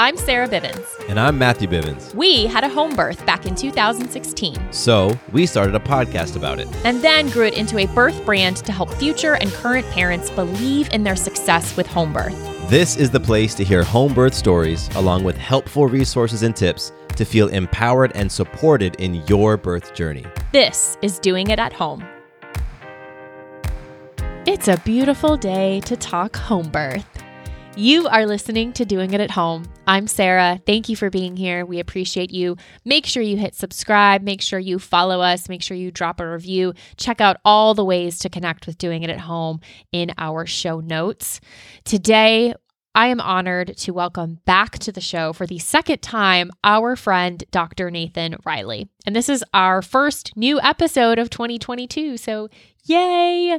I'm Sarah Bivens. And I'm Matthew Bivens. We had a home birth back in 2016 So we started a podcast about it. and then grew it into a birth brand to help future and current parents believe in their success with home birth. This is the place to hear home birth stories along with helpful resources and tips to feel empowered and supported in your birth journey. This is Doing It at Home. It's a beautiful day to talk home birth. You are listening to Doing It at Home. I'm Sarah. Thank you for being here. We appreciate you. Make sure you hit subscribe. Make sure you follow us. Make sure you drop a review. Check out all the ways to connect with Doing It at Home in our show notes. Today, I am honored to welcome back to the show for the second time our friend Dr. Nathan Riley. And this is our first new episode of 2022. So, yay!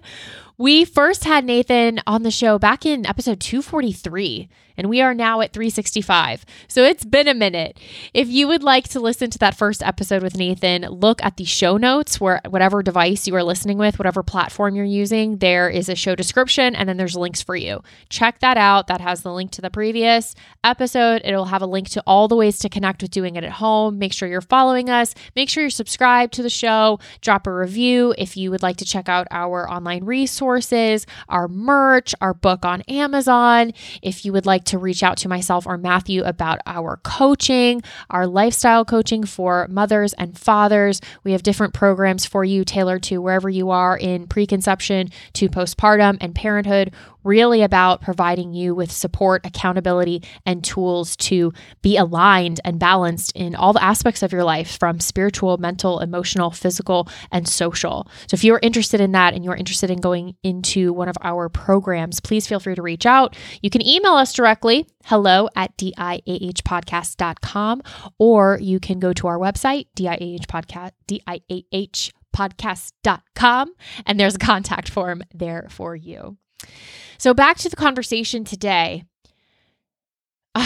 We first had Nathan on the show back in episode 243, and we are now at 365. So it's been a minute. If you would like to listen to that first episode with Nathan, look at the show notes where whatever device you are listening with, whatever platform you're using, there is a show description and then there's links for you. Check that out. That has the link to the previous episode. It'll have a link to all the ways to connect with doing it at home. Make sure you're following us. Make sure you're subscribed to the show. Drop a review if you would like to check out our online resources, our merch, our book on Amazon. If you would like to reach out to myself or Matthew about our coaching, our lifestyle coaching for mothers and fathers, we have different programs for you tailored to wherever you are in preconception to postpartum and parenthood really about providing you with support, accountability, and tools to be aligned and balanced in all the aspects of your life from spiritual, mental, emotional, physical, and social. So if you're interested in that and you're interested in going into one of our programs, please feel free to reach out. You can email us directly hello at diahpodcast.com or you can go to our website diahpodcast diah podcast.com and there's a contact form there for you. So, back to the conversation today.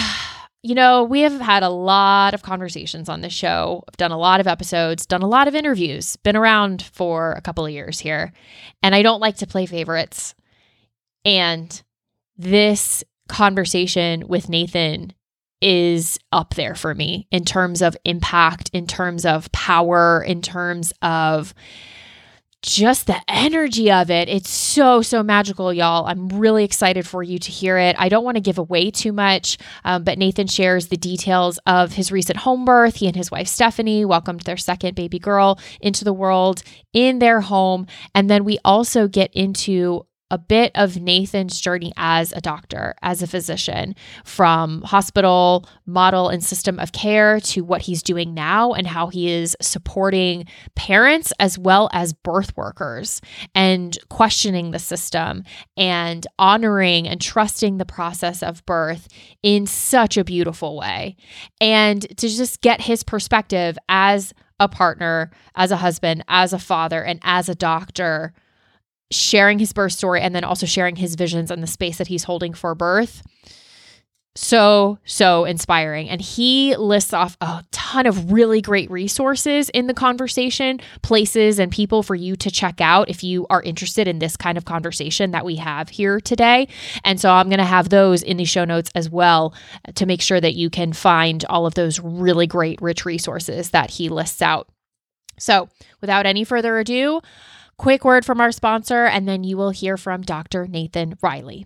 you know, we have had a lot of conversations on this show. I've done a lot of episodes, done a lot of interviews, been around for a couple of years here. And I don't like to play favorites. And this conversation with Nathan is up there for me in terms of impact, in terms of power, in terms of just the energy of it. It's so, so magical, y'all. I'm really excited for you to hear it. I don't want to give away too much, um, but Nathan shares the details of his recent home birth. He and his wife, Stephanie, welcomed their second baby girl into the world in their home. And then we also get into a bit of Nathan's journey as a doctor, as a physician, from hospital model and system of care to what he's doing now and how he is supporting parents as well as birth workers and questioning the system and honoring and trusting the process of birth in such a beautiful way. And to just get his perspective as a partner, as a husband, as a father, and as a doctor sharing his birth story and then also sharing his visions and the space that he's holding for birth. So, so inspiring. And he lists off a ton of really great resources in the conversation, places and people for you to check out if you are interested in this kind of conversation that we have here today. And so I'm going to have those in the show notes as well to make sure that you can find all of those really great, rich resources that he lists out. So, without any further ado, Quick word from our sponsor, and then you will hear from Dr. Nathan Riley.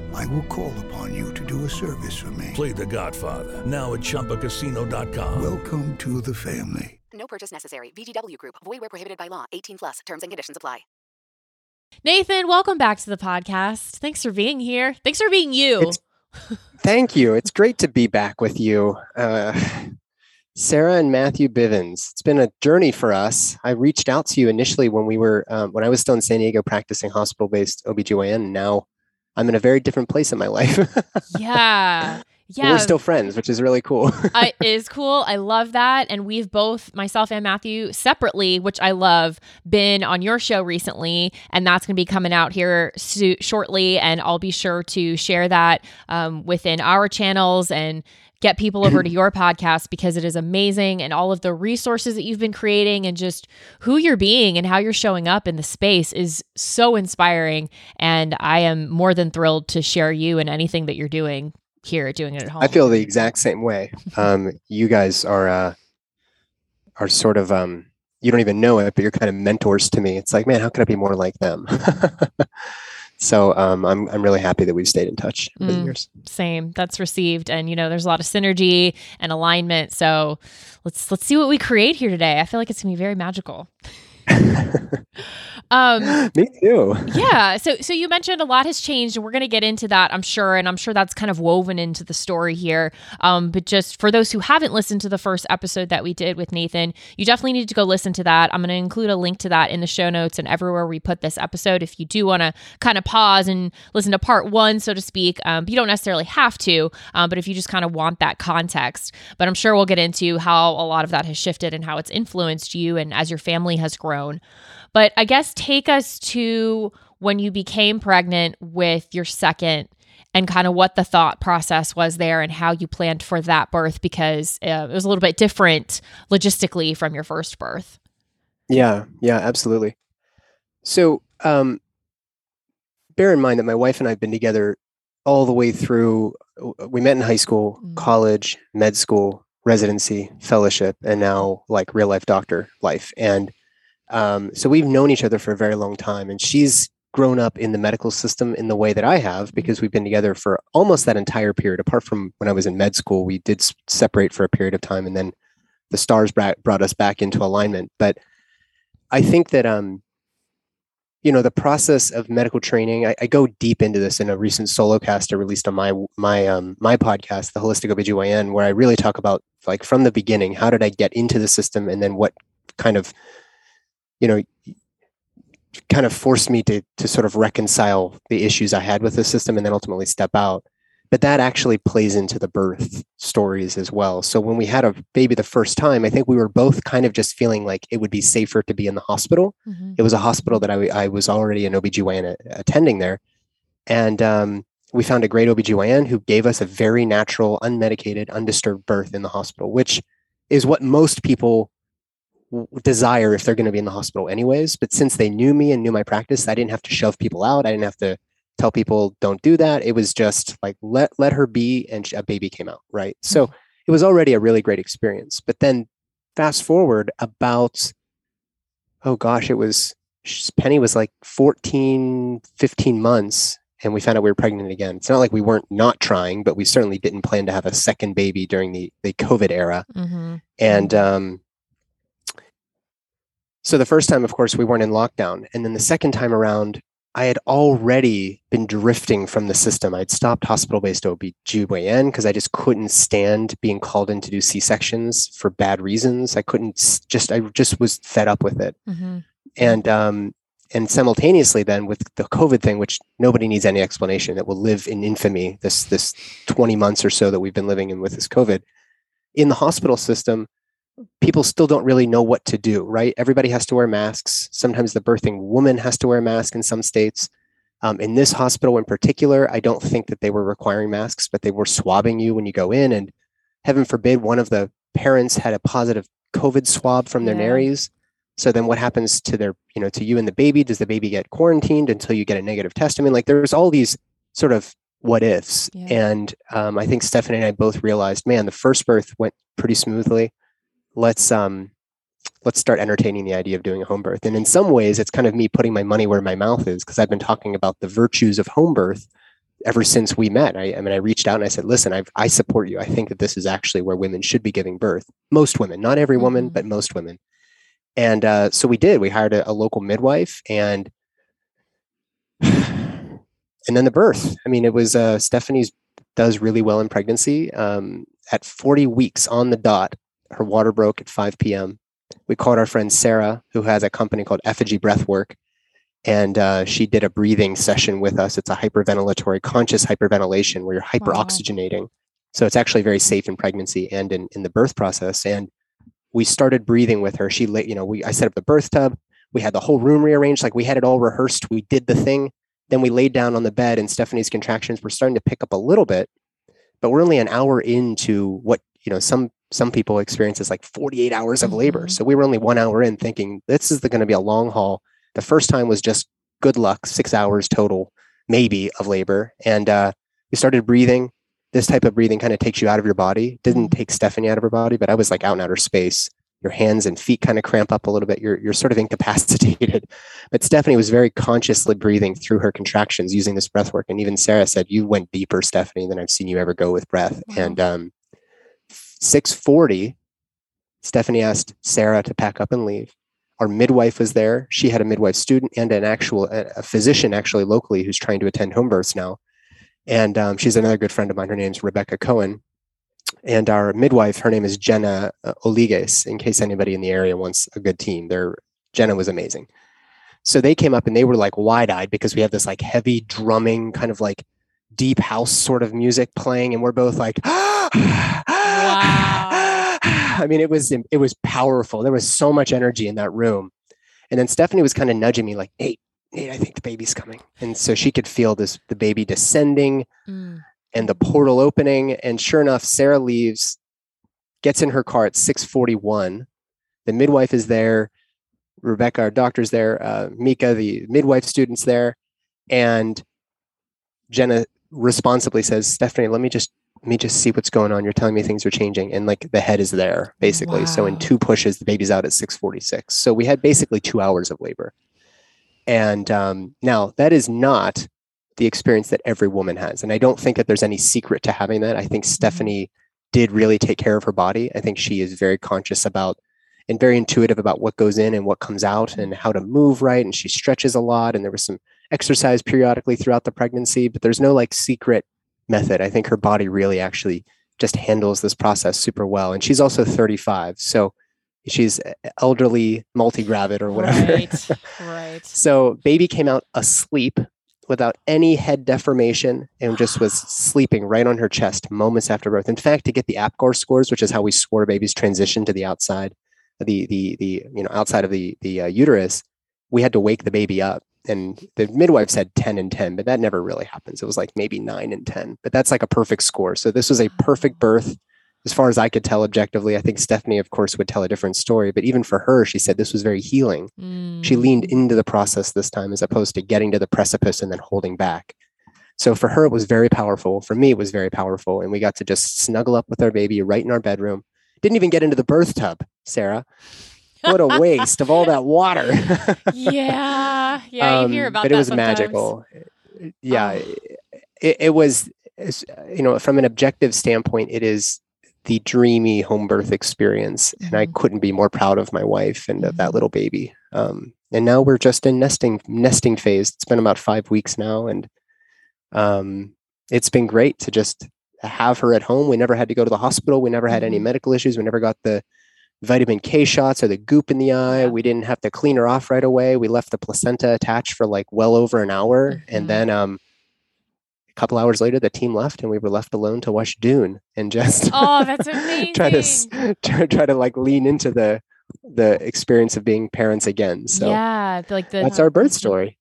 I will call upon you to do a service for me. Play The Godfather now at ChumbaCasino.com. Welcome to the family. No purchase necessary. VGW Group. Void where prohibited by law. 18 plus. Terms and conditions apply. Nathan, welcome back to the podcast. Thanks for being here. Thanks for being you. It's- Thank you. It's great to be back with you. Uh, Sarah and Matthew Bivens. It's been a journey for us. I reached out to you initially when we were um, when I was still in San Diego practicing hospital-based OBGYN and now I'm in a very different place in my life. yeah. Yeah. We're still friends, which is really cool. I, it is cool. I love that. And we've both, myself and Matthew, separately, which I love, been on your show recently. And that's going to be coming out here so- shortly. And I'll be sure to share that um, within our channels and get people over to your podcast because it is amazing. And all of the resources that you've been creating and just who you're being and how you're showing up in the space is so inspiring. And I am more than thrilled to share you and anything that you're doing here, doing it at home. I feel the exact same way. Um, you guys are uh, are sort of um, you don't even know it, but you're kind of mentors to me. It's like, man, how can I be more like them? so um, I'm I'm really happy that we've stayed in touch over the Mm. years. same that's received and you know there's a lot of synergy and alignment so let's let's see what we create here today i feel like it's gonna be very magical um me too. yeah so so you mentioned a lot has changed and we're going to get into that i'm sure and i'm sure that's kind of woven into the story here. Um but just for those who haven't listened to the first episode that we did with nathan you definitely need to go listen to that. I'm going to include a link to that in the show notes and everywhere we put this episode if you do want to kind of pause and listen to part one so to speak. Um, you don't necessarily have to um, but if you just kind of want that context. But i'm sure we'll get into how a lot of that has shifted and how it's influenced you and as your family has grown but I guess take us to when you became pregnant with your second and kind of what the thought process was there and how you planned for that birth because uh, it was a little bit different logistically from your first birth. Yeah, yeah, absolutely. So, um, bear in mind that my wife and I have been together all the way through. uh, We met in high school, Mm. college, med school, residency, fellowship, and now like real life doctor life. And um, so we've known each other for a very long time. And she's grown up in the medical system in the way that I have because we've been together for almost that entire period. Apart from when I was in med school, we did separate for a period of time, and then the stars brought us back into alignment. But I think that um, you know, the process of medical training. I, I go deep into this in a recent solo cast I released on my my um my podcast, the Holistic OBGYN, where I really talk about like from the beginning, how did I get into the system, and then what kind of, you know, kind of forced me to to sort of reconcile the issues I had with the system, and then ultimately step out. But that actually plays into the birth stories as well. So when we had a baby the first time, I think we were both kind of just feeling like it would be safer to be in the hospital. It was a hospital that I, I was already an OBGYN attending there. And um, we found a great OBGYN who gave us a very natural, unmedicated, undisturbed birth in the hospital, which is what most people desire if they're going to be in the hospital anyways. But since they knew me and knew my practice, I didn't have to shove people out. I didn't have to tell people don't do that. It was just like let let her be, and a baby came out. Right. So it was already a really great experience. But then fast forward about oh gosh, it was Penny was like 14, 15 months, and we found out we were pregnant again. It's not like we weren't not trying, but we certainly didn't plan to have a second baby during the the COVID era. Mm-hmm. And um, so the first time, of course, we weren't in lockdown, and then the second time around, I had already been drifting from the system. I'd stopped hospital-based OBGYN because I just couldn't stand being called in to do C-sections for bad reasons. I couldn't just I just was fed up with it. Mm-hmm. And um and simultaneously then with the COVID thing, which nobody needs any explanation, that will live in infamy this this 20 months or so that we've been living in with this COVID, in the hospital system, people still don't really know what to do, right? Everybody has to wear masks. Sometimes the birthing woman has to wear a mask in some states. Um, in this hospital in particular, I don't think that they were requiring masks, but they were swabbing you when you go in. And heaven forbid, one of the parents had a positive COVID swab from their Yeah. nares. So then what happens to their, you know, to you and the baby? Does the baby get quarantined until you get a negative test? I mean, like there's all these sort of what ifs. Yeah. And um, I think Stephanie and I both realized, man, the first birth went pretty smoothly. Let's um let's start entertaining the idea of doing a home birth. And in some ways, it's kind of me putting my money where my mouth is because I've been talking about the virtues of home birth ever since we met. I, I mean, I reached out and I said, listen, I've, I support you. I think that this is actually where women should be giving birth. Most women, not every woman, Mhm. but most women. And uh, so we did. We hired a, a local midwife and and then the birth. I mean, it was uh, Stephanie's does really well in pregnancy. Um, at 40 weeks on the dot, her water broke at 5 p.m. We called our friend Sarah, who has a company called Effigy Breathwork, and uh, she did a breathing session with us. It's a hyperventilatory, conscious hyperventilation where you're hyperoxygenating. So it's actually very safe in pregnancy and in, in the birth process. And we started breathing with her. She, you know, we I set up the birth tub. We had the whole room rearranged, like we had it all rehearsed. We did the thing. Then we laid down on the bed, and Stephanie's contractions were starting to pick up a little bit, but we're only an hour into what you know some some people experience as like 48 hours of labor. Mhm. So we were only one hour in, thinking this is going to be a long haul. The first time was just good luck, six hours total, maybe of labor, and uh, we started breathing. This type of breathing kind of takes you out of your body. Didn't take Stephanie out of her body, but I was like out in outer space. Your hands and feet kind of cramp up a little bit. You're you're sort of incapacitated. But Stephanie was very consciously breathing through her contractions using this breath work. And even Sarah said, You went deeper, Stephanie, than I've seen you ever go with breath. And um, 640, Stephanie asked Sarah to pack up and leave. Our midwife was there. She had a midwife student and an actual a physician actually locally who's trying to attend home births now. And um, she's another good friend of mine. Her name's Rebecca Cohen. And our midwife, her name is Jenna uh, Oligues, in case anybody in the area wants a good team. They're, Jenna was amazing. So they came up and they were like wide eyed because we have this like heavy drumming, kind of like deep house sort of music playing. And we're both like, I mean, it was, it was powerful. There was so much energy in that room. And then Stephanie was kind of nudging me like, Nate, Nate, I think the baby's coming. And so she could feel this, the baby descending Mm. and the portal opening. And sure enough, Sarah leaves, gets in her car at 641. The midwife is there. Rebecca, our doctor's there. Uh, Mika, the midwife student's there. And Jenna responsibly says, Stephanie, let me just let me just see what's going on. You're telling me things are changing. And like the head is there, basically. So in two pushes, the baby's out at 646. So we had basically two hours of labor. And um, now that is not the experience that every woman has. And I don't think that there's any secret to having that. I think Stephanie did really take care of her body. I think she is very conscious about and very intuitive about what goes in and what comes out and how to move right. And she stretches a lot. And there was some exercise periodically throughout the pregnancy, but there's no like secret method. I think her body really actually just handles this process super well. And she's also 35. So she's elderly, multi-gravid or whatever. Right. Right. So baby came out asleep without any head deformation and just was sleeping right on her chest moments after birth. In fact, to get the APGAR scores, which is how we score babies transition to the outside, the the the you know outside of the the uh, uterus, we had to wake the baby up. And the midwife said 10 and 10, but that never really happens. It was like maybe 9 and 10, but that's like a perfect score. So this was a perfect birth as far as I could tell objectively. I think Stephanie, of course, would tell a different story, but even for her, she said this was very healing she leaned Mm. into the process this time as opposed to getting to the precipice and then holding back. So for her, it was very powerful. For me, it was very powerful. And we got to just snuggle up with our baby right in our bedroom. Didn't even get into the birth tub, Sarah. What a waste of all that water. Yeah. Yeah. you hear Um, about but that it was sometimes. magical. Yeah, Oh. it, it was, you know, from an objective standpoint, it is the dreamy home birth experience. And I Mhm. couldn't be more proud of my wife and of that Mhm. little baby. Um, and now we're just in nesting nesting phase. It's been about five weeks now, and um, it's been great to just have her at home. We never had to go to the hospital. We never had any Mhm. medical issues. We never got the vitamin K shots or the goop in the eye. We didn't have to clean her off right away. We left the placenta attached for like well over an hour, Mhm. and then um, a couple hours later, the team left, and we were left alone to watch Dune and just Oh, that's try to try, try to like lean into the the experience of being parents again. So yeah, like the that's our birth story.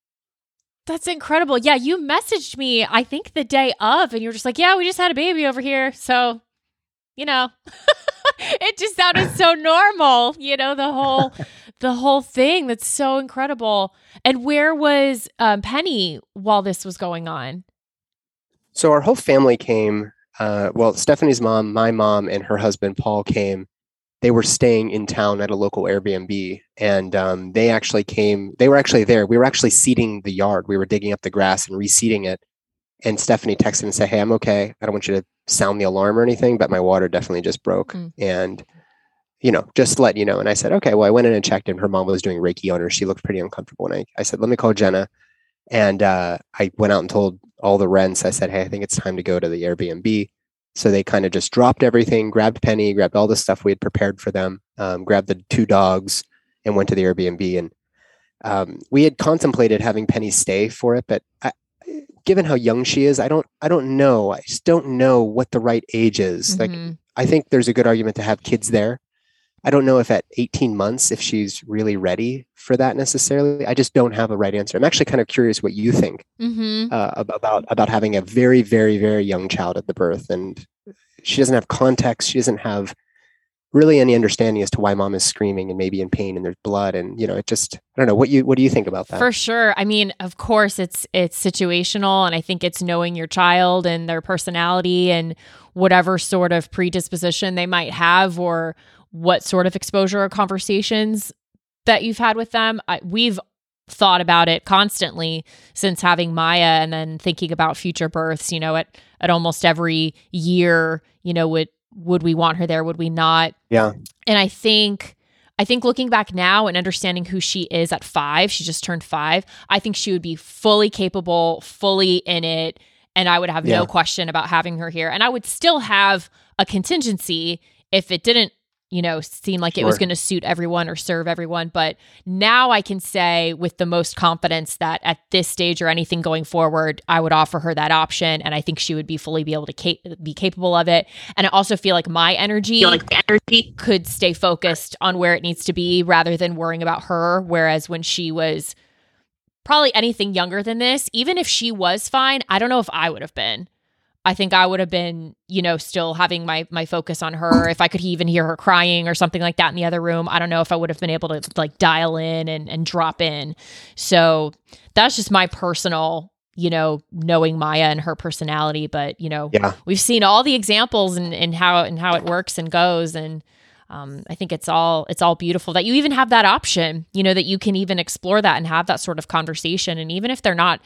That's incredible. Yeah, you messaged me, I think the day of, and you were just like, Yeah, we just had a baby over here. So, you know, it just sounded so normal, you know, the whole the whole thing. That's so incredible. And where was um, Penny while this was going on? So our whole family came. Uh, well, Stephanie's mom, my mom, and her husband Paul came. They were staying in town at a local Airbnb, and um, they actually came. They were actually there. We were actually seeding the yard. We were digging up the grass and reseeding it. And Stephanie texted and said, "Hey, I'm okay. I don't want you to sound the alarm or anything, but my water definitely just broke, Mm. and you know, just let you know." And I said, "Okay." Well, I went in and checked, and her mom was doing Reiki on her. She looked pretty uncomfortable, and I, I said, "Let me call Jenna." And uh, I went out and told all the rents. I said, "Hey, I think it's time to go to the Airbnb." So they kind of just dropped everything, grabbed Penny, grabbed all the stuff we had prepared for them, um, grabbed the two dogs, and went to the Airbnb. And um, we had contemplated having Penny stay for it, but I, given how young she is, I don't, I don't know. I just don't know what the right age is. Like, Mhm. I think there's a good argument to have kids there. I don't know if at 18 months if she's really ready for that necessarily. I just don't have a right answer. I'm actually kind of curious what you think Mm-hmm. uh, about about having a very very very young child at the birth, and she doesn't have context. She doesn't have really any understanding as to why mom is screaming and maybe in pain and there's blood and you know it just I don't know what you what do you think about that? For sure. I mean, of course it's it's situational and I think it's knowing your child and their personality and whatever sort of predisposition they might have or what sort of exposure or conversations that you've had with them. I, we've thought about it constantly since having Maya and then thinking about future births, you know, at at almost every year, you know, would would we want her there, would we not? yeah, And I think I think looking back now and understanding who she is at 5, she just turned 5, I think she would be fully capable, fully in it, and I would have Yeah. no question about having her here. And I would still have a contingency if it didn't you know, seem like it was going to suit everyone or serve everyone. But now I can say with the most confidence that at this stage or anything going forward, I would offer her that option, and I think she would be fully be able to ca- be capable of it. And I also feel like my energy, energy could stay focused on where it needs to be rather than worrying about her. Whereas when she was probably anything younger than this, even if she was fine, I don't know if I would have been. I think I would have been, you know, still having my my focus on her. If I could even hear her crying or something like that in the other room, I don't know if I would have been able to like dial in and and drop in. So that's just my personal, you know, knowing Maya and her personality. But you know, yeah, we've seen all the examples and and how and how it works and goes and. Um, I think it's all it's all beautiful that you even have that option, you know, that you can even explore that and have that sort of conversation. And even if they're not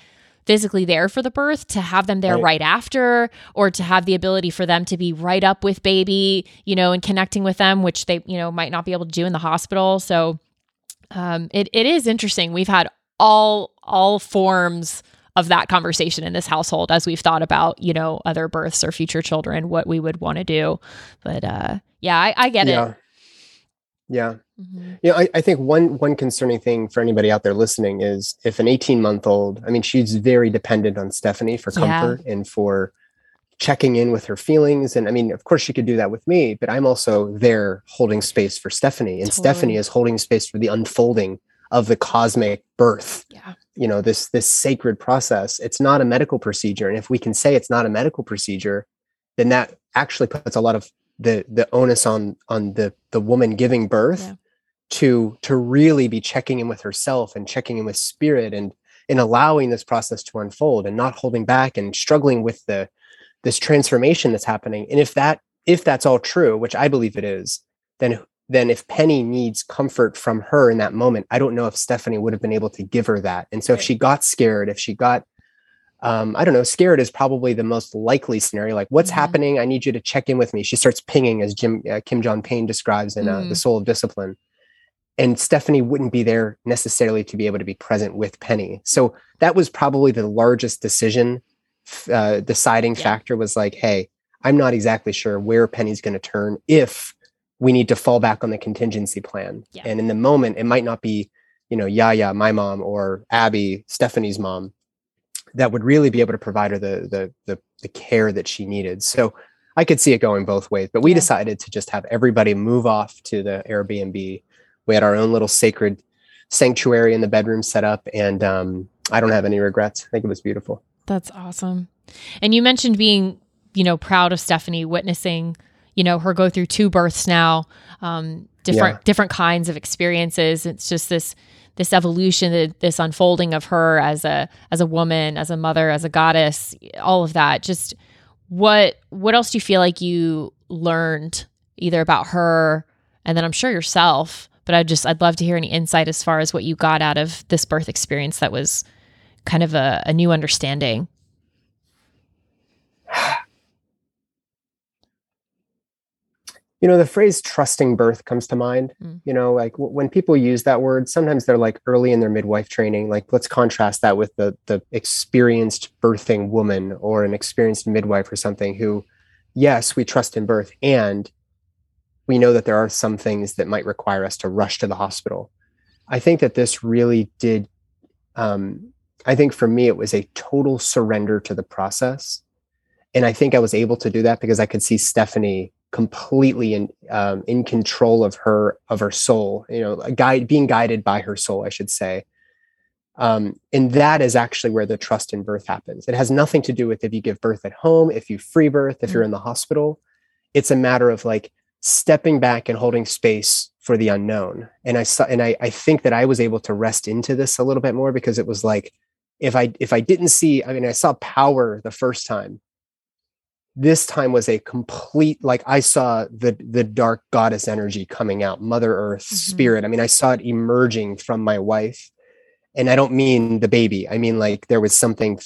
physically there for the birth to have them there Right. right. after or to have the ability for them to be right up with baby you know and connecting with them which they you know might not be able to do in the hospital so um it, it is interesting we've had all all forms of that conversation in this household as we've thought about you know other births or future children what we would want to do but uh yeah i, I get yeah, it yeah. Mhm. You know, I, I think one one concerning thing for anybody out there listening is if an 18 month old, I mean, she's very dependent on Stephanie for Yeah. comfort and for checking in with her feelings. And I mean, of course, she could do that with me, but I'm also there holding space for Stephanie, and Stephanie is holding space for the unfolding of the cosmic birth. yeah You know, this this sacred process. It's not a medical procedure, and if we can say it's not a medical procedure, then that actually puts a lot of the the onus on on the the woman giving birth Yeah. to to really be checking in with herself and checking in with spirit and in allowing this process to unfold and not holding back and struggling with the this transformation that's happening. And if that if that's all true which i believe it is then then if penny needs comfort from her in that moment i don't know if stephanie would have been able to give her that. And so if she got scared if she got um, I don't know. Scared is probably the most likely scenario. Like, what's Mhm. happening? I need you to check in with me. She starts pinging, as Jim uh, Kim John Payne describes in uh, Mm. The Soul of Discipline. and Stephanie wouldn't be there necessarily to be able to be present with Penny. So that was probably the largest decision uh, deciding factor was like, hey, I'm not exactly sure where Penny's going to turn if we need to fall back on the contingency plan. Yeah. And in the moment, it might not be, you know, Yaya, my mom, or Abby, Stephanie's mom, that would really be able to provide her the the the, the care that she needed. So I could see it going both ways. But we Yeah. decided to just have everybody move off to the Airbnb. We had our own little sacred sanctuary in the bedroom set up, and um, I don't have any regrets. I think it was beautiful. That's awesome. And you mentioned being, you know, proud of Stephanie, witnessing, you know, her go through two births now, um, different Yeah. different kinds of experiences. It's just this this evolution, this unfolding of her as a as a woman, as a mother, as a goddess, all of that. Just what what else do you feel like you learned either about her and then I'm sure yourself, but I just I'd love to hear any insight as far as what you got out of this birth experience that was kind of a, a new understanding. You know the phrase trusting birth comes to mind. Mm. you know like w- when people use that word sometimes they're like early in their midwife training like let's contrast that with the the experienced birthing woman or an experienced midwife or something who yes we trust in birth and we know that there are some things that might require us to rush to the hospital. I think that this really did um, i think for me it was a total surrender to the process. And i think i was able to do that because i could see stephanie completely in um, in control of her of her soul you know a guide being guided by her soul i should say. Um, and that is actually where the trust in birth happens. It has nothing to do with if you give birth at home if you free birth if you're in the hospital. It's a matter of like stepping back and holding space for the unknown. And i saw and I, I think that i was able to rest into this a little bit more because it was like if i if i didn't see i mean i saw power the first time this time was a complete like i saw the the dark goddess energy coming out mother earth Mhm. spirit. I mean i saw it emerging from my wife. And i don't mean the baby. I mean like there was something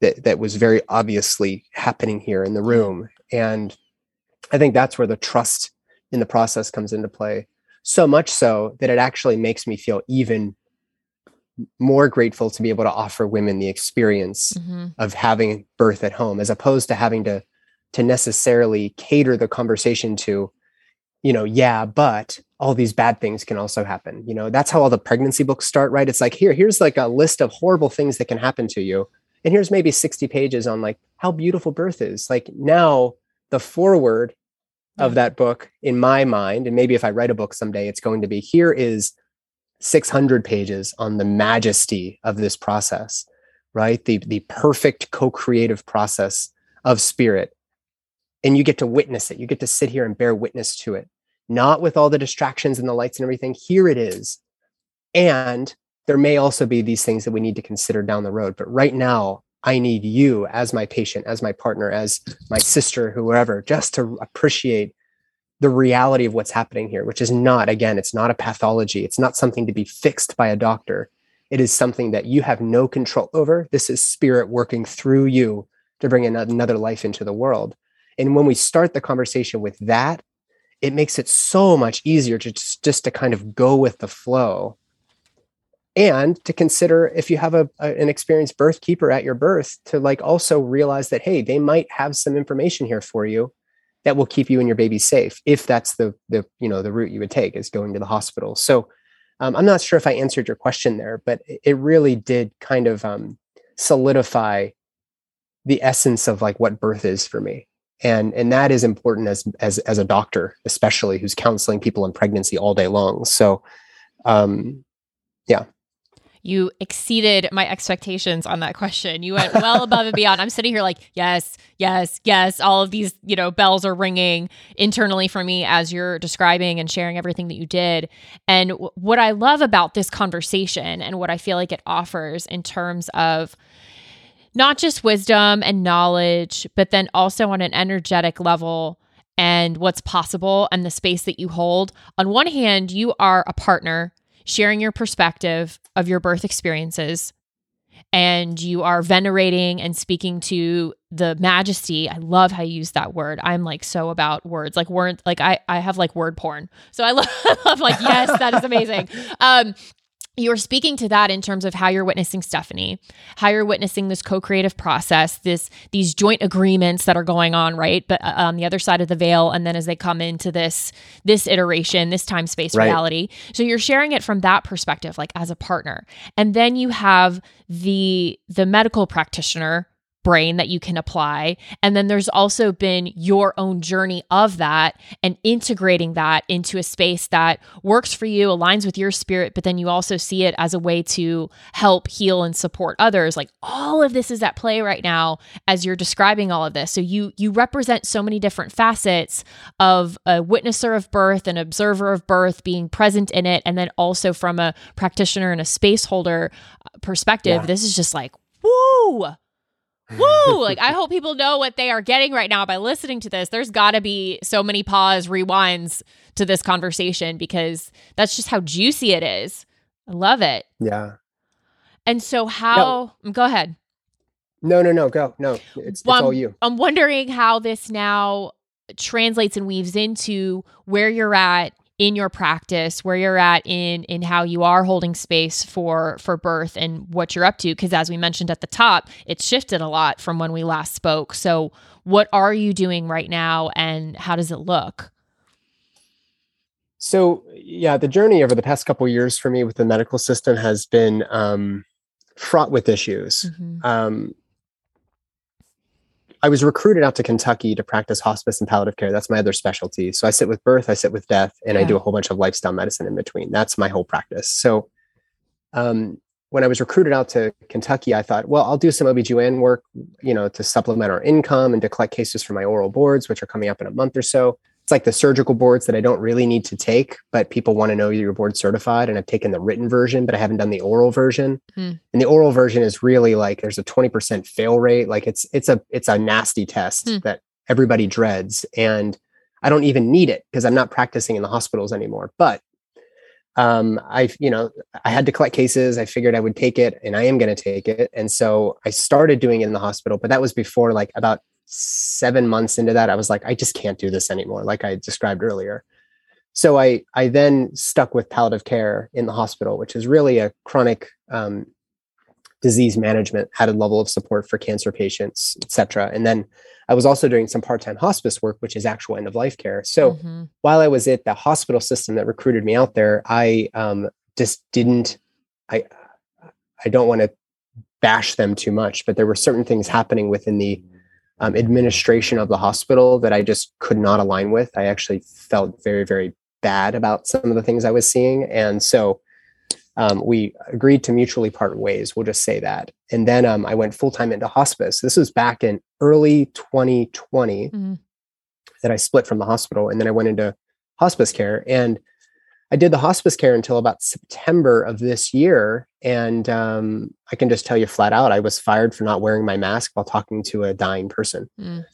that that was very obviously happening here in the room. And i think that's where the trust in the process comes into play. So much so that it actually makes me feel even more grateful to be able to offer women the experience Mm-hmm. of having birth at home as opposed to having to to necessarily cater the conversation to you know yeah but all these bad things can also happen. You know that's how all the pregnancy books start right? It's like here here's like a list of horrible things that can happen to you and here's maybe 60 pages on like how beautiful birth is. Like now the forward of that book in my mind and maybe if i write a book someday it's going to be here is 600 pages on the majesty of this process right? The the perfect co-creative process of spirit and you get to witness it. You get to sit here and bear witness to it. Not with all the distractions and the lights and everything. Here it is. And there may also be these things that we need to consider down the road. But right now i need you as my patient as my partner as my sister whoever just to appreciate the reality of what's happening here which is not again it's not a pathology. It's not something to be fixed by a doctor. It is something that you have no control over. This is spirit working through you to bring another life into the world. And when we start the conversation with that, it makes it so much easier to just, just to kind of go with the flow. And to consider if you have a, a- an experienced birth keeper at your birth to like also realize that hey they might have some information here for you that will keep you and your baby safe if that's the the you know the route you would take is going to the hospital. So um, i'm not sure if i answered your question there but it- really did kind of um, solidify the essence of like what birth is for me and and that is important as as as a doctor especially who's counseling people in pregnancy all day long so um yeah You exceeded my expectations on that question. You went well above and beyond. I'm sitting here like, yes, yes, yes. All of these, you know, bells are ringing internally for me as you're describing and sharing everything that you did. And w- what I love about this conversation and what I feel like it offers in terms of not just wisdom and knowledge, but then also on an energetic level and what's possible and the space that you hold. On one hand, you are a partner sharing your perspective of your birth experiences. and you are venerating and speaking to the majesty. I love how you use that word. I'm like so about words, like word, like I I have like word porn. So I love, I'm like yes, that is amazing. Um, you're speaking to that in terms of how you're witnessing Stephanie, how you're witnessing this co-creative process, this these joint agreements that are going on, right? But uh, on the other side of the veil, and then as they come into this this iteration, this time space Right. reality, so you're sharing it from that perspective, like as a partner, and then you have the the medical practitioner brain that you can apply. And then there's also been your own journey of that and integrating that into a space that works for you, aligns with your spirit, but then you also see it as a way to help heal and support others. Like all of this is at play right now as you're describing all of this. So you you represent so many different facets of a witnesser of birth, an observer of birth, being present in it, and then also from a practitioner and a space holder uh, perspective. Yeah. This is just like woo Woo! Like I hope people know what they are getting right now by listening to this. There's got to be so many pause, rewinds to this conversation because that's just how juicy it is. I love it. Yeah. And so how mm, go ahead. No, no, no. Go. No, it's, Well, it's all you. I'm wondering how this now translates and weaves into where you're at in your practice, where you're at in in how you are holding space for for birth and what you're up to because as we mentioned at the top, it's shifted a lot from when we last spoke. So, what are you doing right now and how does it look? So yeah, the journey over the past couple years for me with the medical system has been um, fraught with issues. Mm-hmm. Um, I was recruited out to Kentucky to practice hospice and palliative care. That's my other specialty. So I sit with birth, I sit with death, and I do a whole bunch of lifestyle medicine in between. That's my whole practice. So um, when I was recruited out to Kentucky, I thought, well, I'll do some OBGYN work, you know, to supplement our income and to collect cases for my oral boards, which are coming up in a month or so. Like the surgical boards that I don't really need to take, but people want to know you're board certified. And I've taken the written version, but I haven't done the oral version. Hmm. And the oral version is really like there's a 20% fail rate. Like it's it's a it's a nasty test Hmm. that everybody dreads. And I don't even need it because I'm not practicing in the hospitals anymore. But um i you know i had to collect cases i figured i would take it and i am going to take it and so i started doing it in the hospital but that was before like about seven months into that i was like i just can't do this anymore like i described earlier so i i then stuck with palliative care in the hospital which is really a chronic um, disease management added level of support for cancer patients et cetera and then i was also doing some part-time hospice work which is actual end of life care so Mhm. while I was at the hospital system that recruited me out there, I um, just didn't. I I don't want to bash them too much, but there were certain things happening within the um, administration of the hospital that I just could not align with. I actually felt very very bad about some of the things I was seeing, and so um, we agreed to mutually part ways. We'll just say that. And then um, I went full time into hospice. This was back in early 2020 Mhm. that I split from the hospital, and then I went into hospice care. And I did the hospice care until about September of this year. And um, I can just tell you flat out, I was fired for not wearing my mask while talking to a dying person. Mm.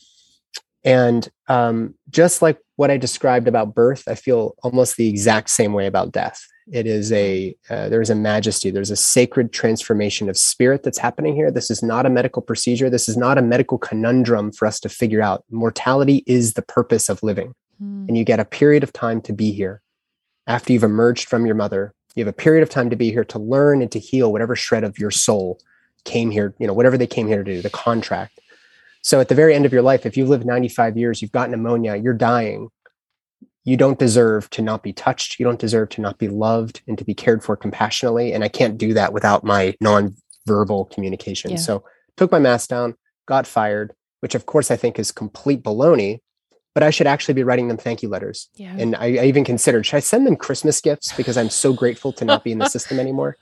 And um, just like what I described about birth, I feel almost the exact same way about death. It is a uh, there's a majesty, there's a sacred transformation of spirit that's happening here. This is not a medical procedure. This is not a medical conundrum for us to figure out. Mortality is the purpose of living, Mm. and you get a period of time to be here after you've emerged from your mother. You have a period of time to be here to learn and to heal whatever shred of your soul came here. You know, whatever they came here to do, the contract. So at the very end of your life, if you've lived 95 years, you've got pneumonia, you're dying, you don't deserve to not be touched. You don't deserve to not be loved and to be cared for compassionately. And I can't do that without my non-verbal communication. Yeah. So took my mask down, got fired, which of course I think is complete baloney, but I should actually be writing them thank you letters. Yeah. And I, I even considered, should I send them Christmas gifts because I'm so grateful to not be in the system anymore?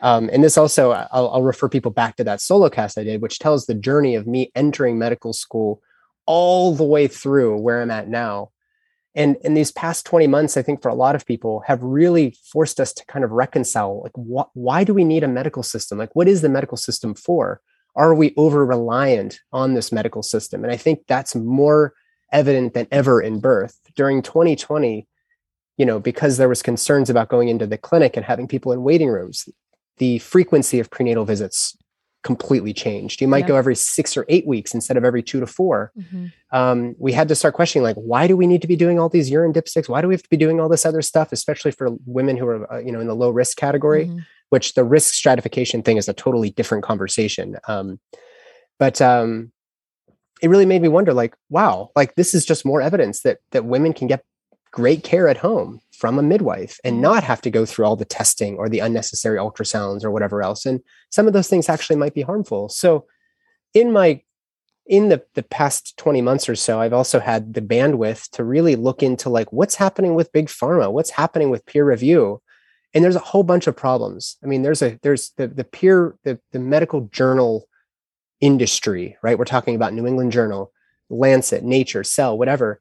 Um, and this also, I'll, I'll refer people back to that solo cast I did, which tells the journey of me entering medical school all the way through where I'm at now. And in these past 20 months, I think for a lot of people have really forced us to kind of reconcile like, wh- why do we need a medical system? Like, what is the medical system for? Are we over reliant on this medical system? And I think that's more evident than ever in birth. During 2020, you know, because there was concerns about going into the clinic and having people in waiting rooms, the frequency of prenatal visits completely changed. You might Yeah. go every six or eight weeks instead of every two to 4 Mhm. Um, we had to start questioning like, why do we need to be doing all these urine dipsticks? Why do we have to be doing all this other stuff, especially for women who are, uh, you know, in the low risk category? Mhm. Which the risk stratification thing is a totally different conversation. Um, but um, it really made me wonder, like, wow, like this is just more evidence that that women can get great care at home from a midwife and Mhm. not have to go through all the testing or the unnecessary ultrasounds or whatever else. And some of those things actually might be harmful. So in my in the the past 20 months or so, I've also had the bandwidth to really look into like what's happening with big pharma, what's happening with peer review. And there's a whole bunch of problems. I mean, there's a there's the the peer the, the medical journal industry, right? We're talking about New England Journal, Lancet, Nature, Cell, whatever.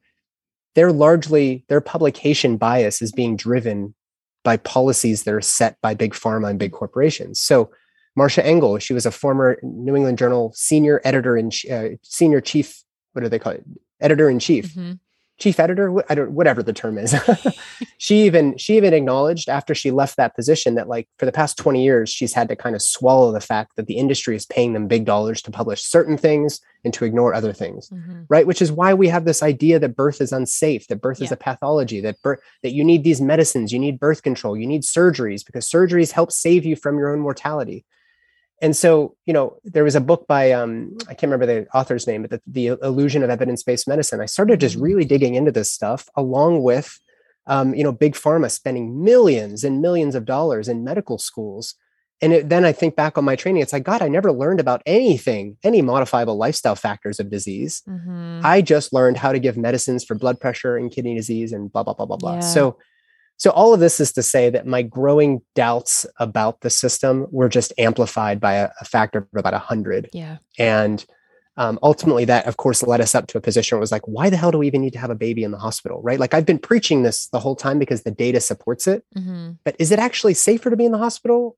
They're largely their publication bias is being driven by policies that are set by big pharma and big corporations. So Marcia Angell, she was a former New England Journal senior editor and uh, senior chief. What do they call it? Editor in chief, Mhm. Chief editor. I don't whatever the term is. she even she even acknowledged after she left that position that like for the past twenty years she's had to kind of swallow the fact that the industry is paying them big dollars to publish certain things and to ignore other things Mhm. right which is why we have this idea that birth is unsafe that birth is a pathology that birth that you need these medicines you need birth control you need surgeries because surgeries help save you from your own mortality and so you know there was a book by um, i can't remember the author's name but the, the illusion of evidence-based medicine i started just really digging into this stuff along with um, you know big pharma spending millions and millions of dollars in medical schools and it, then i think back on my training it's like god i never learned about anything any modifiable lifestyle factors of disease Mhm. I just learned how to give medicines for blood pressure and kidney disease and blah blah blah blah blah. Yeah. So so all of this is to say that my growing doubts about the system were just amplified by a, a factor of about 100 yeah. and um, ultimately that of course led us up to a position where it was like why the hell do we even need to have a baby in the hospital right like i've been preaching this the whole time because the data supports it Mhm. but is it actually safer to be in the hospital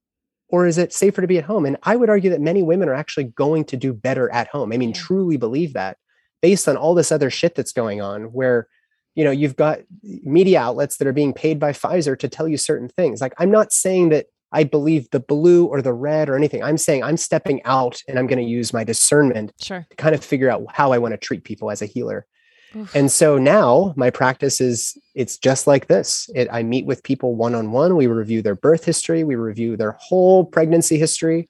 or is it safer to be at home and i would argue that many women are actually going to do better at home i mean Yeah. truly believe that based on all this other shit that's going on where you know you've got media outlets that are being paid by pfizer to tell you certain things like i'm not saying that i believe the blue or the red or anything i'm saying i'm stepping out and i'm going to use my discernment Sure. to kind of figure out how i want to treat people as a healer Oof. and so now my practice is it's just like this. It, I meet with people one on one. We review their birth history. We review their whole pregnancy history.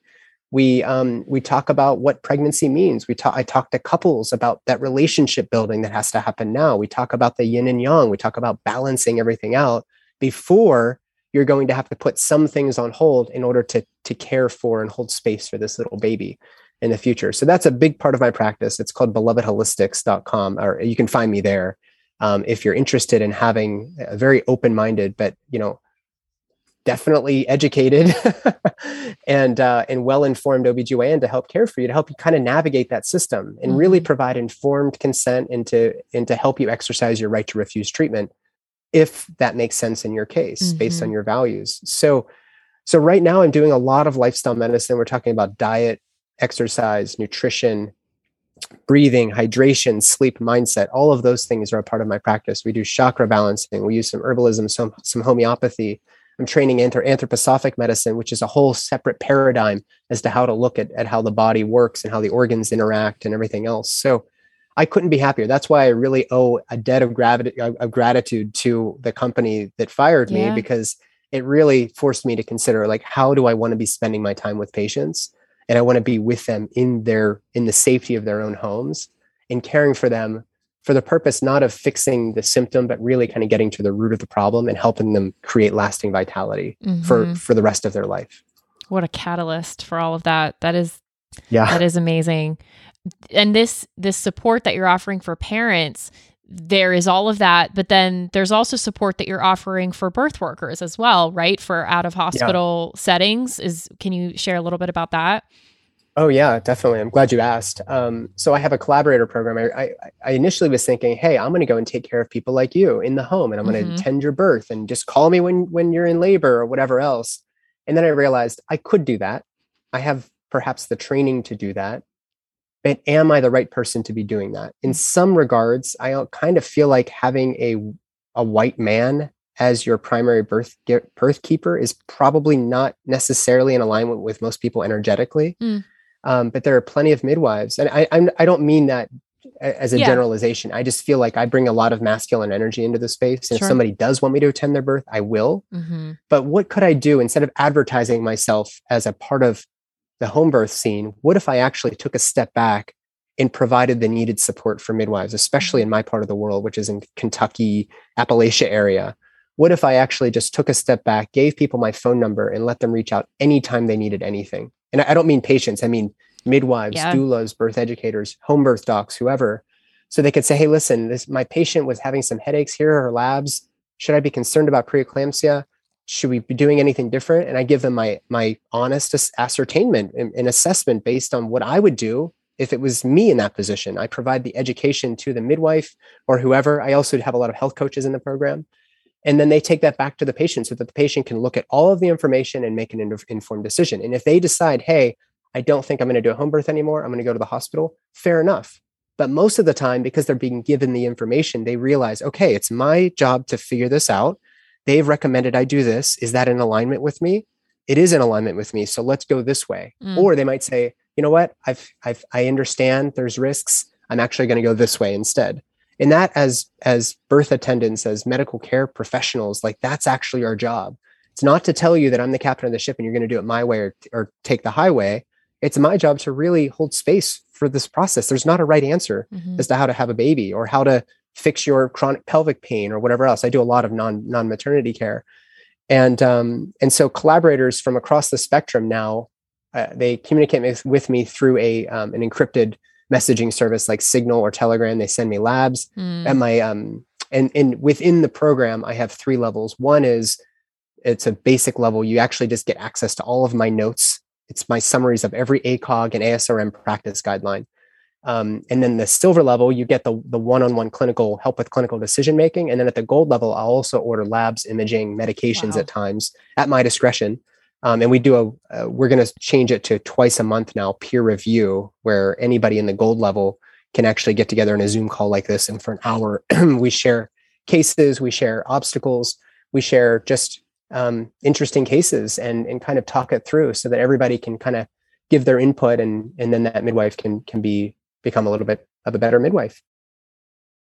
We um, we talk about what pregnancy means. We talk. I talk to couples about that relationship building that has to happen now. We talk about the yin and yang. We talk about balancing everything out before you're going to have to put some things on hold in order to to care for and hold space for this little baby in the future. So that's a big part of my practice. It's called belovedholistics.com, or you can find me there um, if you're interested in having a very open-minded, but you know, definitely educated and uh, and well-informed OBGYN to help care for you, to help you kind of navigate that system and really provide informed consent and to and to help you exercise your right to refuse treatment if that makes sense in your case based on Mhm. your values. So so right now I'm doing a lot of lifestyle medicine. We're talking about diet, exercise, nutrition, breathing, hydration, sleep, mindset. All of those things are a part of my practice. We do chakra balancing. We use some herbalism, some some homeopathy. I'm training anthrop- anthroposophic medicine, which is a whole separate paradigm as to how to look at, at how the body works and how the organs interact and everything else. So I couldn't be happier. That's why I really owe a debt of gravity of gratitude to the company that fired me because it really forced me to consider like how do I want to be spending my time with patients and I want to be with them in their in the safety of their own homes and caring for them for the purpose not of fixing the symptom but really kind of getting to the root of the problem and helping them create lasting vitality for Mhm. for the rest of their life. What a catalyst for all of that. That is Yeah. that is amazing. And this this support that you're offering for parents, there is all of that, but then there's also support that you're offering for birth workers as well, right? For out of hospital settings. Is can you share a little bit about that? Oh yeah, definitely. I'm glad you asked. Um, so I have a collaborator program. I, I, I initially was thinking, hey, I'm going to go and take care of people like you in the home, and I'm going to Mhm. attend your birth, and just call me when when you're in labor or whatever else. And then I realized I could do that. I have perhaps the training to do that, but am I the right person to be doing that? In some regards, I kind of feel like having a a white man as your primary birth birth keeper is probably not necessarily in alignment with most people energetically. Mm. Um, but there are plenty of midwives, and I I'm, I don't mean that as a Yeah. generalization. I just feel like I bring a lot of masculine energy into the space, and Sure. if somebody does want me to attend their birth, I will. Mm-hmm. But what could I do instead of advertising myself as a part of the home birth scene? What if I actually took a step back and provided the needed support for midwives, especially in my part of the world, which is in Kentucky, Appalachia area? What if I actually just took a step back, gave people my phone number, and let them reach out anytime they needed anything? And I don't mean patients, I mean midwives, Yeah. doulas, birth educators, home birth docs, whoever. So they could say, hey, listen, this my patient was having some headaches. Here are her labs. Should I be concerned about preeclampsia? should we be doing anything different and i give them my my honest ascertainment and, and assessment based on what i would do if it was me in that position i provide the education to the midwife or whoever i also have a lot of health coaches in the program and then they take that back to the patient so that the patient can look at all of the information and make an informed decision and if they decide hey i don't think i'm going to do a home birth anymore i'm going to go to the hospital fair enough but most of the time because they're being given the information they realize okay it's my job to figure this out they've recommended I do this. Is that in alignment with me? It is in alignment with me. So let's go this way. Mm. Or they might say, you know what? I've, I've, I understand there's risks. I'm actually going to go this way instead. And that as, as birth attendants, as medical care professionals, like that's actually our job. It's not to tell you that I'm the captain of the ship and you're going to do it my way or, or take the highway. It's my job to really hold space for this process. There's not a right answer Mhm. as to how to have a baby or how to fix your chronic pelvic pain or whatever else. I do a lot of non non maternity care, and um, and so collaborators from across the spectrum now uh, they communicate with, with me through a um, an encrypted messaging service like Signal or Telegram. They send me labs Mm. and my um and and within the program I have three levels. One is it's a basic level. You actually just get access to all of my notes. It's my summaries of every ACOG and ASRM practice guideline. Um, and then the silver level, you get the, the one-on-one clinical help with clinical decision making. And then at the gold level, I'll also order labs, imaging, medications Wow. at times at my discretion. Um, and we do a, uh, we're going to change it to twice a month now, peer review, where anybody in the gold level can actually get together in a Zoom call like this. And for an hour, we share cases, we share obstacles, we share just um, interesting cases and, and kind of talk it through so that everybody can kind of give their input and, and then that midwife can, can be, become a little bit of a better midwife.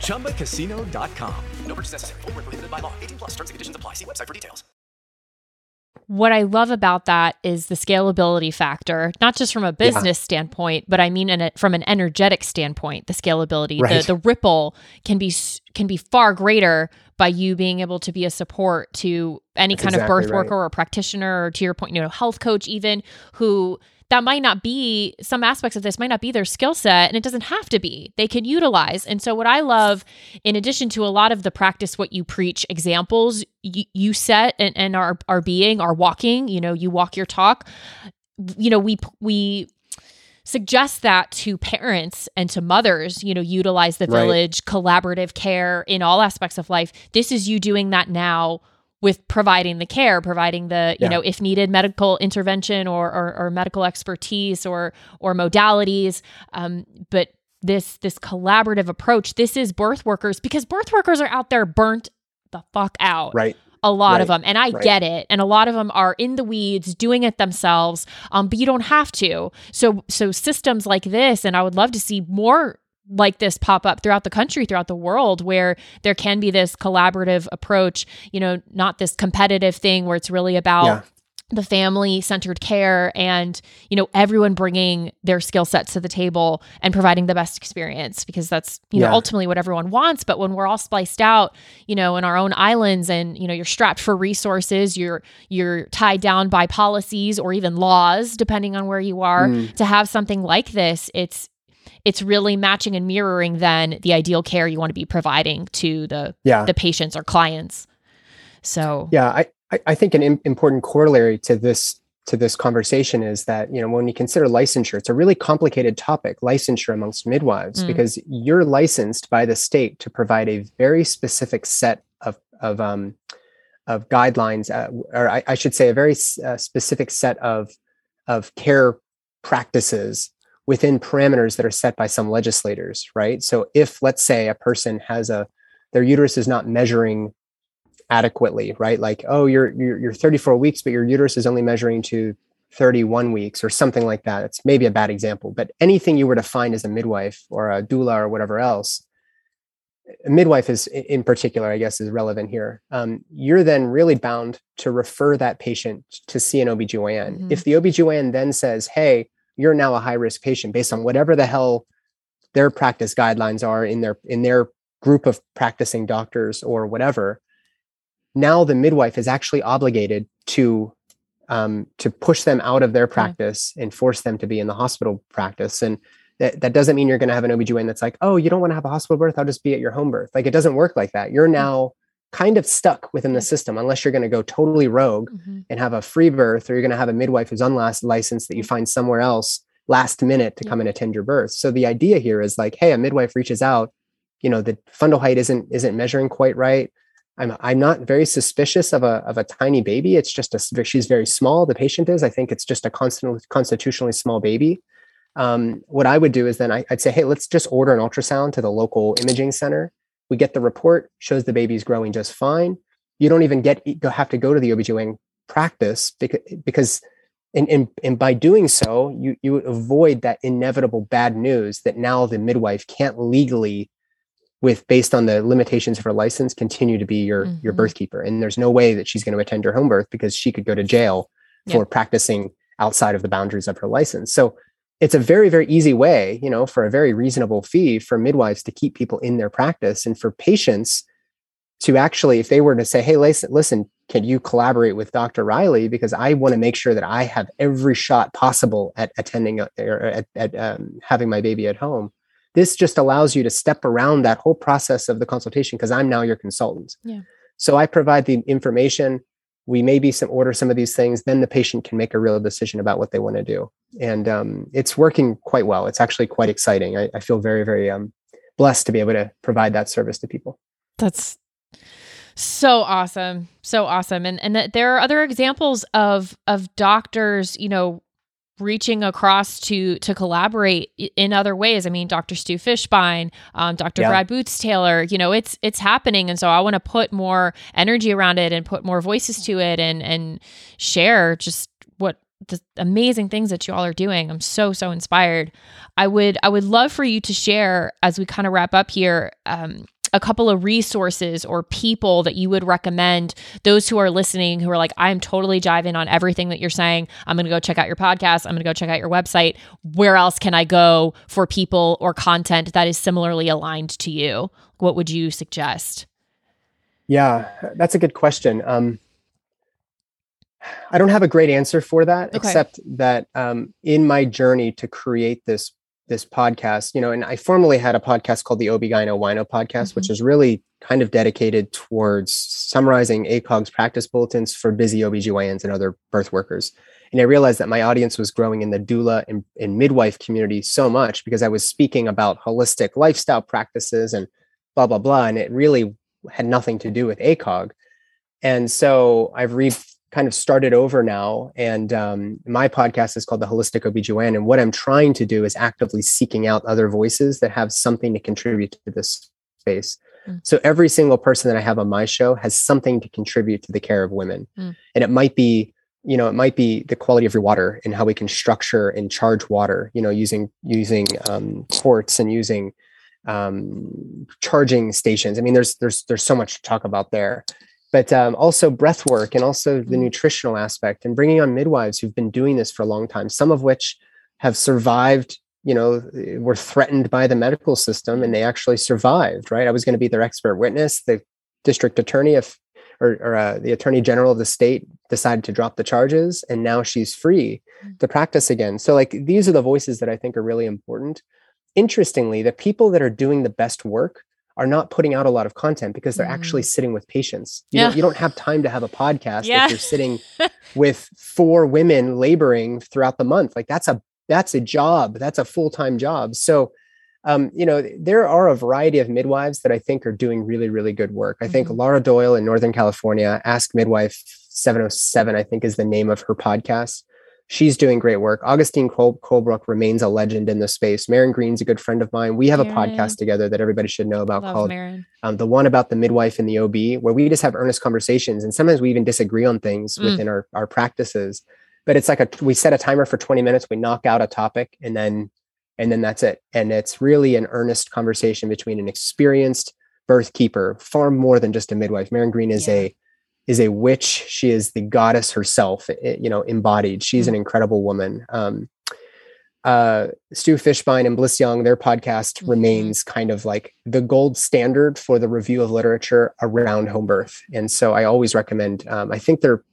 ChumbaCasino.com. No purchase necessary. Void where prohibited by law. 18 plus terms and conditions apply. See website for details. what I love about that is the scalability factor, not just from a business standpoint, but I mean in a, from an energetic standpoint, the scalability, Right. the, the ripple can be can be far greater by you being able to be a support to any That's kind of birth right. worker or practitioner or to your point, you know, health coach even who that might not be some aspects of this might not be their skill set and it doesn't have to be. They can utilize. And so what i love in addition to a lot of the practice what you preach examples you, you set and, and are are being are walking you know you walk your talk you know we we suggest that to parents and to mothers you know utilize the Right. village collaborative care in all aspects of life. This is you doing that now with providing the care providing the you Yeah. know if needed medical intervention or or, or medical expertise or or modalities um, but this this collaborative approach this is birth workers because birth workers are out there burnt the fuck out Right. a lot of them and i Right. get it and a lot of them are in the weeds doing it themselves um, but you don't have to so so systems like this and i would love to see more like this pop up throughout the country throughout the world where there can be this collaborative approach you know not this competitive thing where it's really about Yeah. the family centered care and you know everyone bringing their skill sets to the table and providing the best experience because that's you know ultimately what everyone wants but when we're all spliced out you know in our own islands and you know you're strapped for resources you're you're tied down by policies or even laws depending on where you are Mm. to have something like this it's it's really matching and mirroring then the ideal care you want to be providing to the Yeah. the patients or clients so Yeah, I, I- think an im- important corollary to this to this conversation is that you know when you consider licensure, it's a really complicated topic, licensure amongst midwives, Mm. because you're licensed by the state to provide a very specific set of of um, of guidelines, uh, or I, I should say, a very uh, specific set of of care practices within parameters that are set by some legislators, right? So if let's say a person has a their uterus is not measuring adequately, right? Like, oh, you're you're you're 34 weeks, but your uterus is only measuring to 31 weeks or something like that. It's maybe a bad example, but anything you were to find as a midwife or a doula or whatever else, a midwife is in particular, I guess, is relevant here. Um, you're then really bound to refer that patient to see an OBGYN. Mhm. If the OBGYN then says, hey, you're now a high risk patient based on whatever the hell their practice guidelines are in their in their group of practicing doctors or whatever, now the midwife is actually obligated to um, to push them out of their practice and force them to be in the hospital practice. And that, that doesn't mean you're going to have an OBGYN that's like, oh, you don't want to have a hospital birth? I'll just be at your home birth. Like it doesn't work like that. You're now kind of stuck within the system unless you're going to go totally rogue and have a free birth or you're going to have a midwife who's unlicensed that you find somewhere else last minute to come and attend your birth. So the idea here is like, hey, a midwife reaches out, you know, the fundal height isn't isn't measuring quite right. I'm I'm not very suspicious of a of a tiny baby. It's just a she's very small. The patient is. I think it's just a constant constitutionally small baby. Um, what I would do is then I, I'd say, hey, let's just order an ultrasound to the local imaging center. We get the report, shows the baby's growing just fine. You don't even get have to go to the OBGYN practice because because and, and and by doing so, you you avoid that inevitable bad news that now the midwife can't legally with based on the limitations of her license continue to be your your Mhm. birth keeper and there's no way that she's going to attend your home birth because she could go to jail for practicing outside of the boundaries of her license so it's a very very easy way you know for a very reasonable fee for midwives to keep people in their practice and for patients to actually if they were to say hey listen listen can you collaborate with dr riley? Because i want to make sure that i have every shot possible at attending or at, at um, having my baby at home. This just allows you to step around that whole process of the consultation because i'm now your consultant. Yeah. so i provide the information we maybe some order some of these things then the patient can make a real decision about what they want to do and um, it's working quite well it's actually quite exciting I, I feel very very um, blessed to be able to provide that service to people That's so awesome. So awesome. And and there are other examples of of doctors, you know, reaching across to to collaborate in other ways. I mean, Dr. Stu Fischbein, um, Dr. Yeah. Brad Bootstaylor, you know, it's it's happening. And so I want to put more energy around it and put more voices to it and and share just what the amazing things that you all are doing. I'm so so inspired. I would I would love for you to share as we kind of wrap up here. Um, a couple of resources or people that you would recommend those who are listening who are like i'm totally jiving on everything that you're saying. I'm going to go check out your podcast. I'm going to go check out your website. Where else can i go for people or content that is similarly aligned to you? What would you suggest? Yeah, that's a good question. Um, I don't have a great answer for that, Okay. except that um, in my journey to create this this podcast, you know, and I formerly had a podcast called the Obigino Wino podcast, which mm-hmm. is really kind of dedicated towards summarizing ACOG's practice bulletins for busy OBGYNs and other birth workers. And I realized that my audience was growing in the doula and, and midwife community so much because I was speaking about holistic lifestyle practices and blah, blah, blah. And it really had nothing to do with ACOG. And so I've re kind of started over now. And um, my podcast is called The Holistic OBGYN. And what I'm trying to do is actively seeking out other voices that have something to contribute to this space. Mm. So every single person that I have on my show has something to contribute to the care of women. Mm. And it might be, you know, it might be the quality of your water and how we can structure and charge water, you know, using using um, quartz and using um, charging stations. I mean, there's there's there's so much to talk about there. But um, also breath work and also the nutritional aspect and bringing on midwives who've been doing this for a long time some of which have survived you know were threatened by the medical system and they actually survived right? I was going to be their expert witness. The district attorney if or, or uh, the attorney general of the state decided to drop the charges and now she's free to practice again. So like these are the voices that i think are really important. Interestingly the people that are doing the best work are not putting out a lot of content because they're actually sitting with patients you, Yeah. don't, you don't have time to have a podcast Yeah. if you're sitting with four women laboring throughout the month. Like that's a that's a job. That's a full-time job. So um, you know there are a variety of midwives that i think are doing really really good work. I think laura doyle in northern california ask midwife 707 i think is the name of her podcast she's doing great work augustine Col- colebrook remains a legend in the space Maryn green's a good friend of mine we have a podcast together that everybody should know about Love called um, the one about the midwife and the OB, where we just have earnest conversations, and sometimes we even disagree on things Mm. within our our practices. But it's like a we set a timer for twenty minutes, we knock out a topic, and then and then that's it. And it's really an earnest conversation between an experienced birth keeper, far more than just a midwife. Maryn Green is a is a witch. She is the goddess herself, you know, embodied. She's an incredible woman. Um, uh, Stu Fischbein and Bliss Young, their podcast remains kind of like the gold standard for the review of literature around home birth. And so I always recommend, um, I think their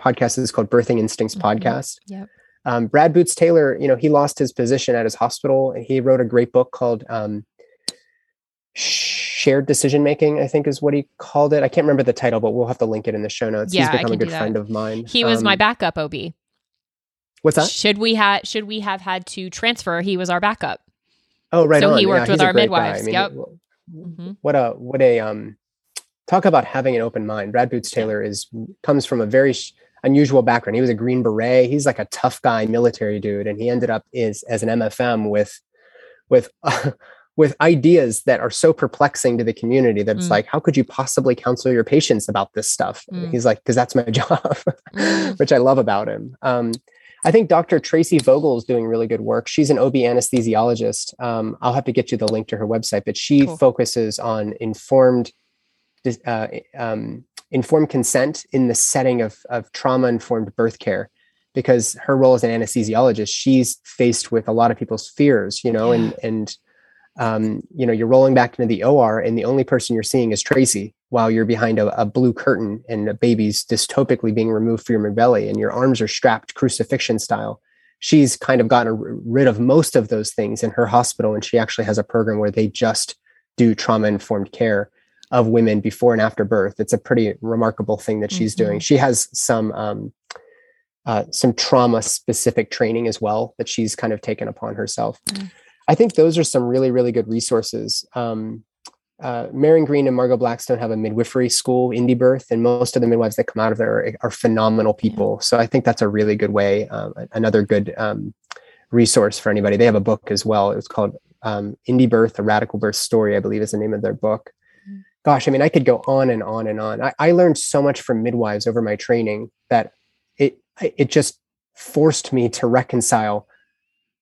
podcast is called Birthing Instincts Podcast. Yep. Um, Brad Bootstaylor, you know, he lost his position at his hospital and he wrote a great book called um, Shared Decision Making, I think is what he called it. I can't remember the title, but we'll have to link it in the show notes. Yeah, He's become a good friend of mine. He was my Um, backup OB. What's that? Should we have should we have had to transfer? He was our backup. Oh, right. So on. he Yeah, worked with our midwives. I mean, Yep. Mhm. What a what a um talk about having an open mind. Brad Bootstaylor is comes from a very sh- unusual background. He was a Green Beret. He's like a tough guy, military dude, and he ended up is as an MFM with with with ideas that are so perplexing to the community that it's Mm. like, how could you possibly counsel your patients about this stuff? Mm. He's like, because that's my job, which I love about him. Um, I think Dr. Tracy Vogel is doing really good work. She's an OB anesthesiologist. Um, I'll have to get you the link to her website, but she Cool. focuses on informed, uh, um, informed consent in the setting of, of trauma informed birth care. Because her role as an anesthesiologist, she's faced with a lot of people's fears, you know, and and um, you know, you're rolling back into the OR, and the only person you're seeing is Tracy, while you're behind a, a blue curtain and a baby's dystopically being removed from your belly, and your arms are strapped crucifixion style. She's kind of gotten rid of most of those things in her hospital, and she actually has a program where they just do trauma informed care of women before and after birth. It's a pretty remarkable thing that she's doing. Mhm. She has some um, uh, some trauma specific training as well that she's kind of taken upon herself. I think those are some really, really good resources. Um, uh, Maryn Green and Margo Blackstone have a midwifery school, Indie Birth, and most of the midwives that come out of there are, are phenomenal people. So I think that's a really good way, um, another good um, resource for anybody. They have a book as well. It's called um, Indie Birth, A Radical Birth Story, I believe is the name of their book. Gosh, I mean, I could go on and on and on. I, I learned so much from midwives over my training that it it just forced me to reconcile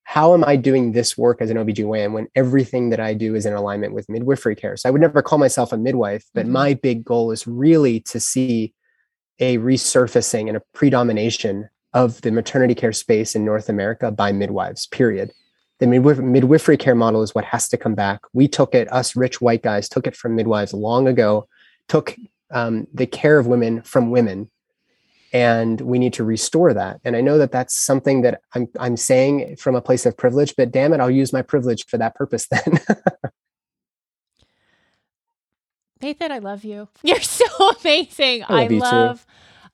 how am I doing this work as an OBGYN when everything that I do is in alignment with midwifery care? So I would never call myself a midwife, but Mhm. my big goal is really to see a resurfacing and a predomination of the maternity care space in North America by midwives, period. The midwif- midwifery care model is what has to come back. We took it, us rich white guys took it from midwives long ago, took um, the care of women from women and we need to restore that and i know that that's something that i'm i'm saying from a place of privilege but damn it i'll use my privilege for that purpose then Nathan, I love you. You're so amazing. I love you too. love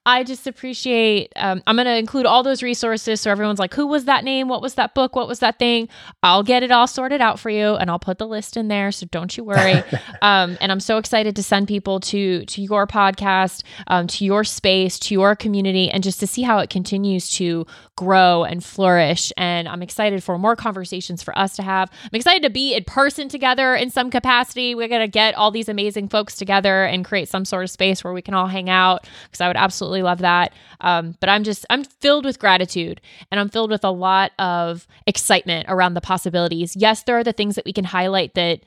I just appreciate um, I'm gonna include all those resources so everyone's like, who was that name? What was that book? What was that thing? I'll get it all sorted out for you and I'll put the list in there. So don't you worry. um, and I'm so excited to send people to to your podcast, um, to your space, to your community, and just to see how it continues to grow and flourish. And I'm excited for more conversations for us to have. I'm excited to be in person together in some capacity. We're gonna get all these amazing folks together and create some sort of space where we can all hang out because I would absolutely love that. Um, but I'm just I'm filled with gratitude and I'm filled with a lot of excitement around the possibilities. Yes, there are the things that we can highlight that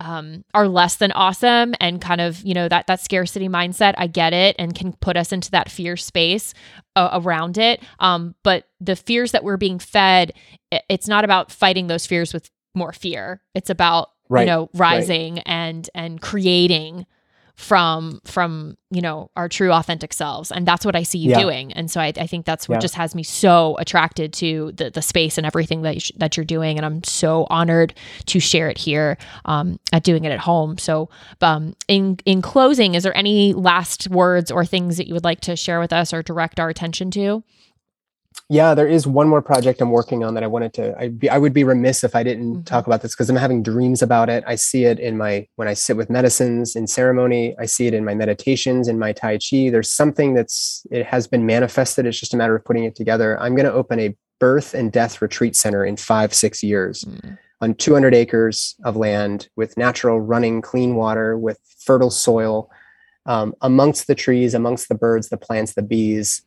um, are less than awesome and kind of you know that that scarcity mindset i get it and can put us into that fear space uh, around it um, but the fears that we're being fed it's not about fighting those fears with more fear it's about right. you know rising right. and and creating from from you know our true authentic selves. And that's what i see you yeah. doing. And so I, I, think that's what yeah. just has me so attracted to the the space and everything that you sh- that you're doing. And i'm so honored to share it here um, at doing it at home. So um, in in closing is there any last words or things that you would like to share with us or direct our attention to yeah, there is one more project I'm working on that I wanted to. I be, I would be remiss if I didn't mm-hmm. talk about this because I'm having dreams about it. I see it in my when I sit with medicines in ceremony. I see it in my meditations in my Tai Chi. There's something that's it has been manifested. It's just a matter of putting it together. I'm going to open a birth and death retreat center in five six years. Mm-hmm. On 200 acres of land with natural running clean water, with fertile soil, um, amongst the trees, amongst the birds, the plants, the bees,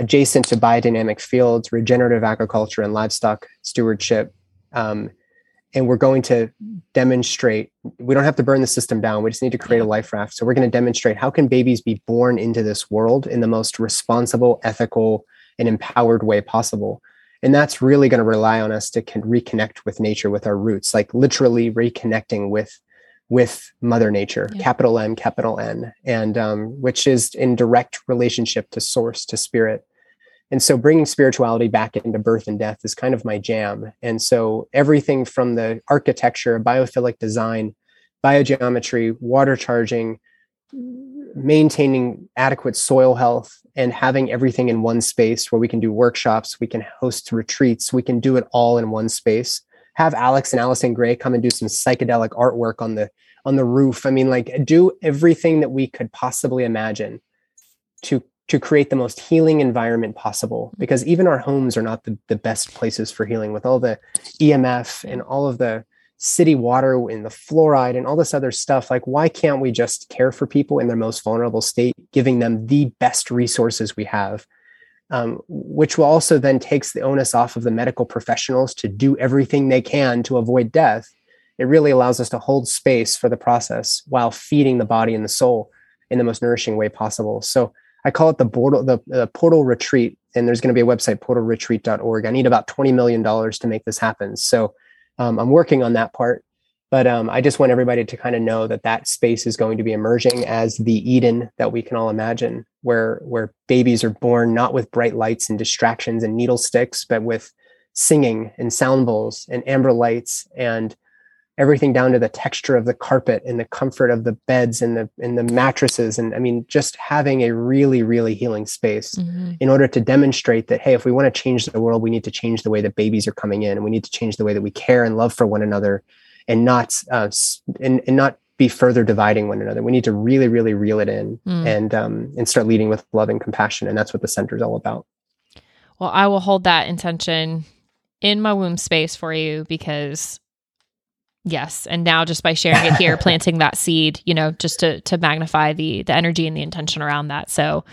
adjacent to biodynamic fields, regenerative agriculture, and livestock stewardship. Um, and we're going to demonstrate we don't have to burn the system down. We just need to create a life raft. So we're going to demonstrate how can babies be born into this world in the most responsible ethical and empowered way possible. And that's really going to rely on us to con- reconnect with nature with our roots like literally reconnecting with with mother nature yeah. capital m capital n and um, which is in direct relationship to source to spirit and so bringing spirituality back into birth and death is kind of my jam. And so everything from the architecture biophilic design biogeometry water charging maintaining adequate soil health and having everything in one space where we can do workshops we can host retreats we can do it all in one space. Have alex and allyson grey come and do some psychedelic artwork on the on the roof. I mean like do everything that we could possibly imagine to to create the most healing environment possible because even our homes are not the, the best places for healing with all the emf and all of the city water and the fluoride and all this other stuff. Like why can't we just care for people in their most vulnerable state giving them the best resources we have? Um, which will also then takes the onus off of the medical professionals to do everything they can to avoid death. It really allows us to hold space for the process while feeding the body and the soul in the most nourishing way possible. So I call it the portal, the uh, portal retreat. And there's going to be a website, portalretreat.org. I need about $20 million to make this happen. So um, I'm working on that part. But um, I just want everybody to kind of know that that space is going to be emerging as the Eden that we can all imagine, where where babies are born not with bright lights and distractions and needle sticks, but with singing and sound bowls and amber lights and everything down to the texture of the carpet and the comfort of the beds and the and the mattresses. And i mean just having a really really healing space mm-hmm. in order to demonstrate that hey if we want to change the world we need to change the way that babies are coming in. And we need to change the way that we care and love for one another and not uh, and, and not be further dividing one another. We need to really really reel it in mm. and um and start leading with love and compassion. And that's what the center is all about. Well i will hold that intention in my womb space for you because Yes, and now just by sharing it here, planting that seed, you know, just to to magnify the the energy and the intention around that. So,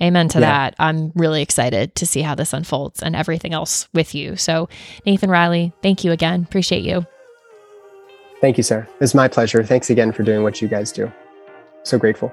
amen to yeah. that. I'm really excited to see how this unfolds and everything else with you. So, Nathan Riley, thank you again. Appreciate you. Thank you, sir. It's my pleasure. Thanks again for doing what you guys do. So grateful.